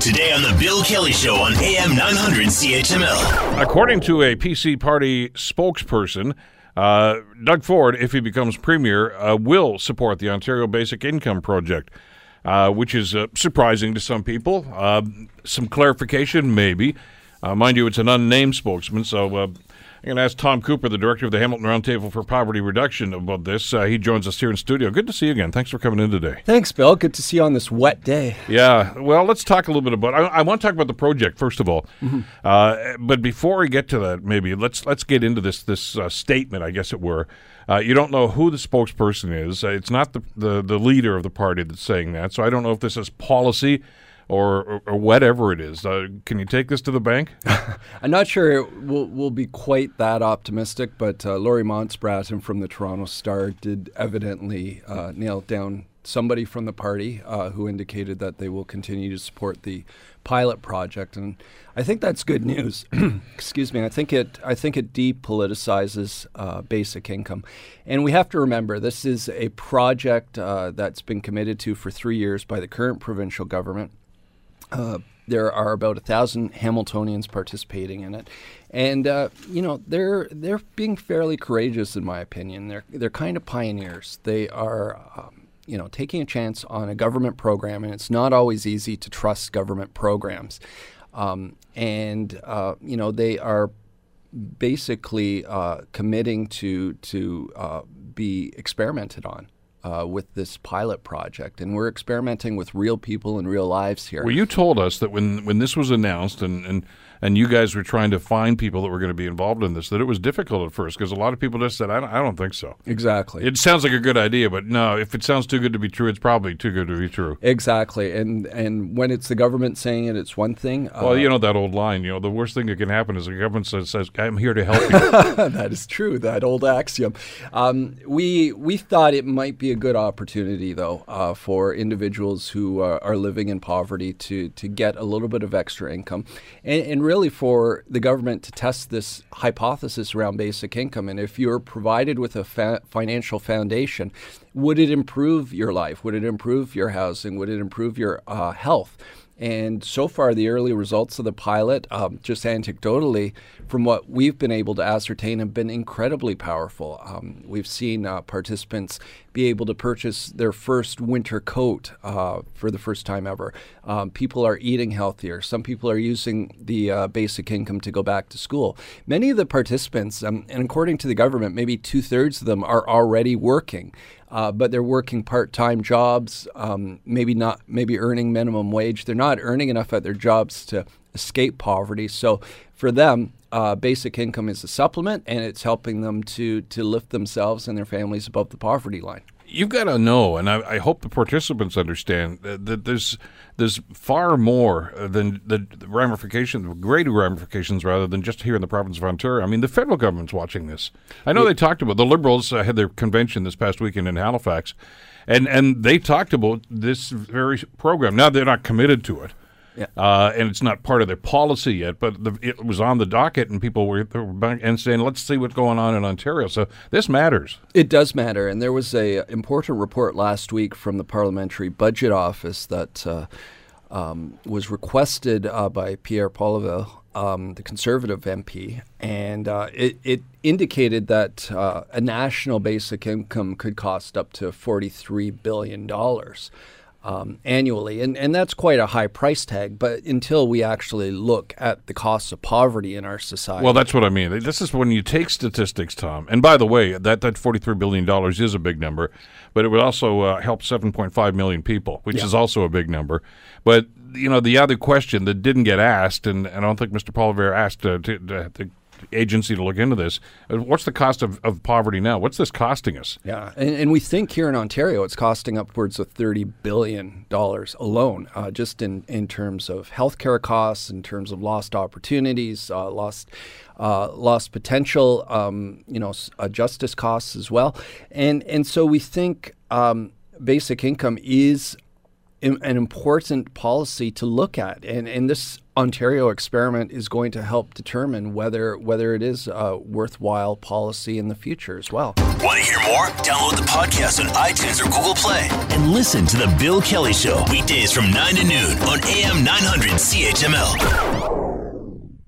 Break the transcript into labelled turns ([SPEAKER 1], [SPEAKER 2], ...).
[SPEAKER 1] Today on The Bill Kelly Show on AM 900 CHML.
[SPEAKER 2] According to a PC party spokesperson, uh, Doug Ford, if he becomes premier, uh, will support the Ontario Basic Income Project, uh, which is uh, surprising to some people. Uh, some clarification, maybe. Uh, mind you, it's an unnamed spokesman, so I'm going to ask Tom Cooper, the director of the Hamilton Roundtable for Poverty Reduction, about this. Uh, he joins us here in studio. Good to see you again. Thanks for coming in today.
[SPEAKER 3] Thanks, Bill. Good to see you on this wet day.
[SPEAKER 2] Yeah. Well, let's talk a little bit about. I, I want to talk about the project first of all, mm-hmm. uh, but before we get to that, maybe let's let's get into this this uh, statement, I guess it were. Uh, you don't know who the spokesperson is. Uh, it's not the, the the leader of the party that's saying that. So I don't know if this is policy or, or, or whatever it is. Uh, can you take this to the bank?
[SPEAKER 3] I'm not sure it will, be quite that optimistic, but uh, Laurie Monsebraaten from the Toronto Star did evidently uh, nail down somebody from the party uh, who indicated that they will continue to support the pilot project, and I think that's good news. Excuse me. I think it. I think it depoliticizes uh, basic income, and we have to remember this is a project uh, that's been committed to for three years by the current provincial government. Uh, there are about a thousand Hamiltonians participating in it, and uh, you know they're they're being fairly courageous in my opinion. They're they're kind of pioneers. They are. Um, you know, taking a chance on a government program, and it's not always easy to trust government programs. Um, and uh, you know, they are basically uh, committing to to uh, be experimented on uh, with this pilot project, and we're experimenting with real people and real lives here.
[SPEAKER 2] Well, you told us that when when this was announced, and and and you guys were trying to find people that were going to be involved in this, that it was difficult at first because a lot of people just said, I don't, I don't think so.
[SPEAKER 3] Exactly.
[SPEAKER 2] It sounds like a good idea, but no, if it sounds too good to be true, it's probably too good to be true.
[SPEAKER 3] Exactly. And and when it's the government saying it, it's one thing.
[SPEAKER 2] Well, uh, you know that old line, you know, the worst thing that can happen is the government says, says I'm here to help you.
[SPEAKER 3] that is true, that old axiom. Um, we, we thought it might be a good opportunity, though, uh, for individuals who uh, are living in poverty to, to get a little bit of extra income and, and really for the government to test this hypothesis around basic income. And if you're provided with a fa- financial foundation, would it improve your life? Would it improve your housing? Would it improve your uh, health? And so far, the early results of the pilot, um, just anecdotally, from what we've been able to ascertain, have been incredibly powerful. Um, we've seen uh, participants be able to purchase their first winter coat uh, for the first time ever. Um, people are eating healthier. Some people are using the uh, basic income to go back to school. Many of the participants, um, and according to the government, maybe two thirds of them are already working uh, but they're working part-time jobs, um, maybe not, maybe earning minimum wage. They're not earning enough at their jobs to escape poverty. So for them, uh, basic income is a supplement, and it's helping them to to lift themselves and their families above the poverty line
[SPEAKER 2] you've got to know, and I, I, hope the participants understand that, that, there's there's far more than the ramifications, greater ramifications rather than just here in the province of Ontario. I mean, the federal government's watching this. I know yeah. they talked about the Liberals uh, had their convention this past weekend in Halifax, and and they talked about this very program. Now they're not committed to it. Yeah. Uh, and it's not part of their policy yet, but the, it was on the docket, and people were, were and saying, "Let's see what's going on in Ontario." So this matters.
[SPEAKER 3] It does matter, and there was a important report last week from the Parliamentary Budget Office that uh, um, was requested uh, by Pierre Poilievre, um, the Conservative MP, and uh, it, it, indicated that uh, a national basic income could cost up to forty-three billion dollars um, annually. And, and that's quite a high price tag, but until we actually look at the costs of poverty in our society.
[SPEAKER 2] Well, that's what I mean. This is when you take statistics, Tom. And by the way, that, that $43 billion is a big number, but it would also uh, help 7.5 million people, which yeah. is also a big number. But you know, the other question that didn't get asked, and, and I don't think Mr. Poilievre asked uh, to, to, to, agency to look into this. Uh, what's the cost of, of poverty now? What's this costing us?
[SPEAKER 3] Yeah, and, and we think here in Ontario it's costing upwards of $30 billion alone, uh, just in, in terms of healthcare costs, in terms of lost opportunities, uh, lost. Uh, lost potential, um, you know, uh, justice costs as well, and and so we think um, basic income is an important policy to look at, and and this Ontario experiment is going to help determine whether whether it is a worthwhile policy in the future as well.
[SPEAKER 1] Want to hear more? Download the podcast on iTunes or Google Play and listen to the Bill Kelly Show weekdays from 9 to noon on AM 900 CHML.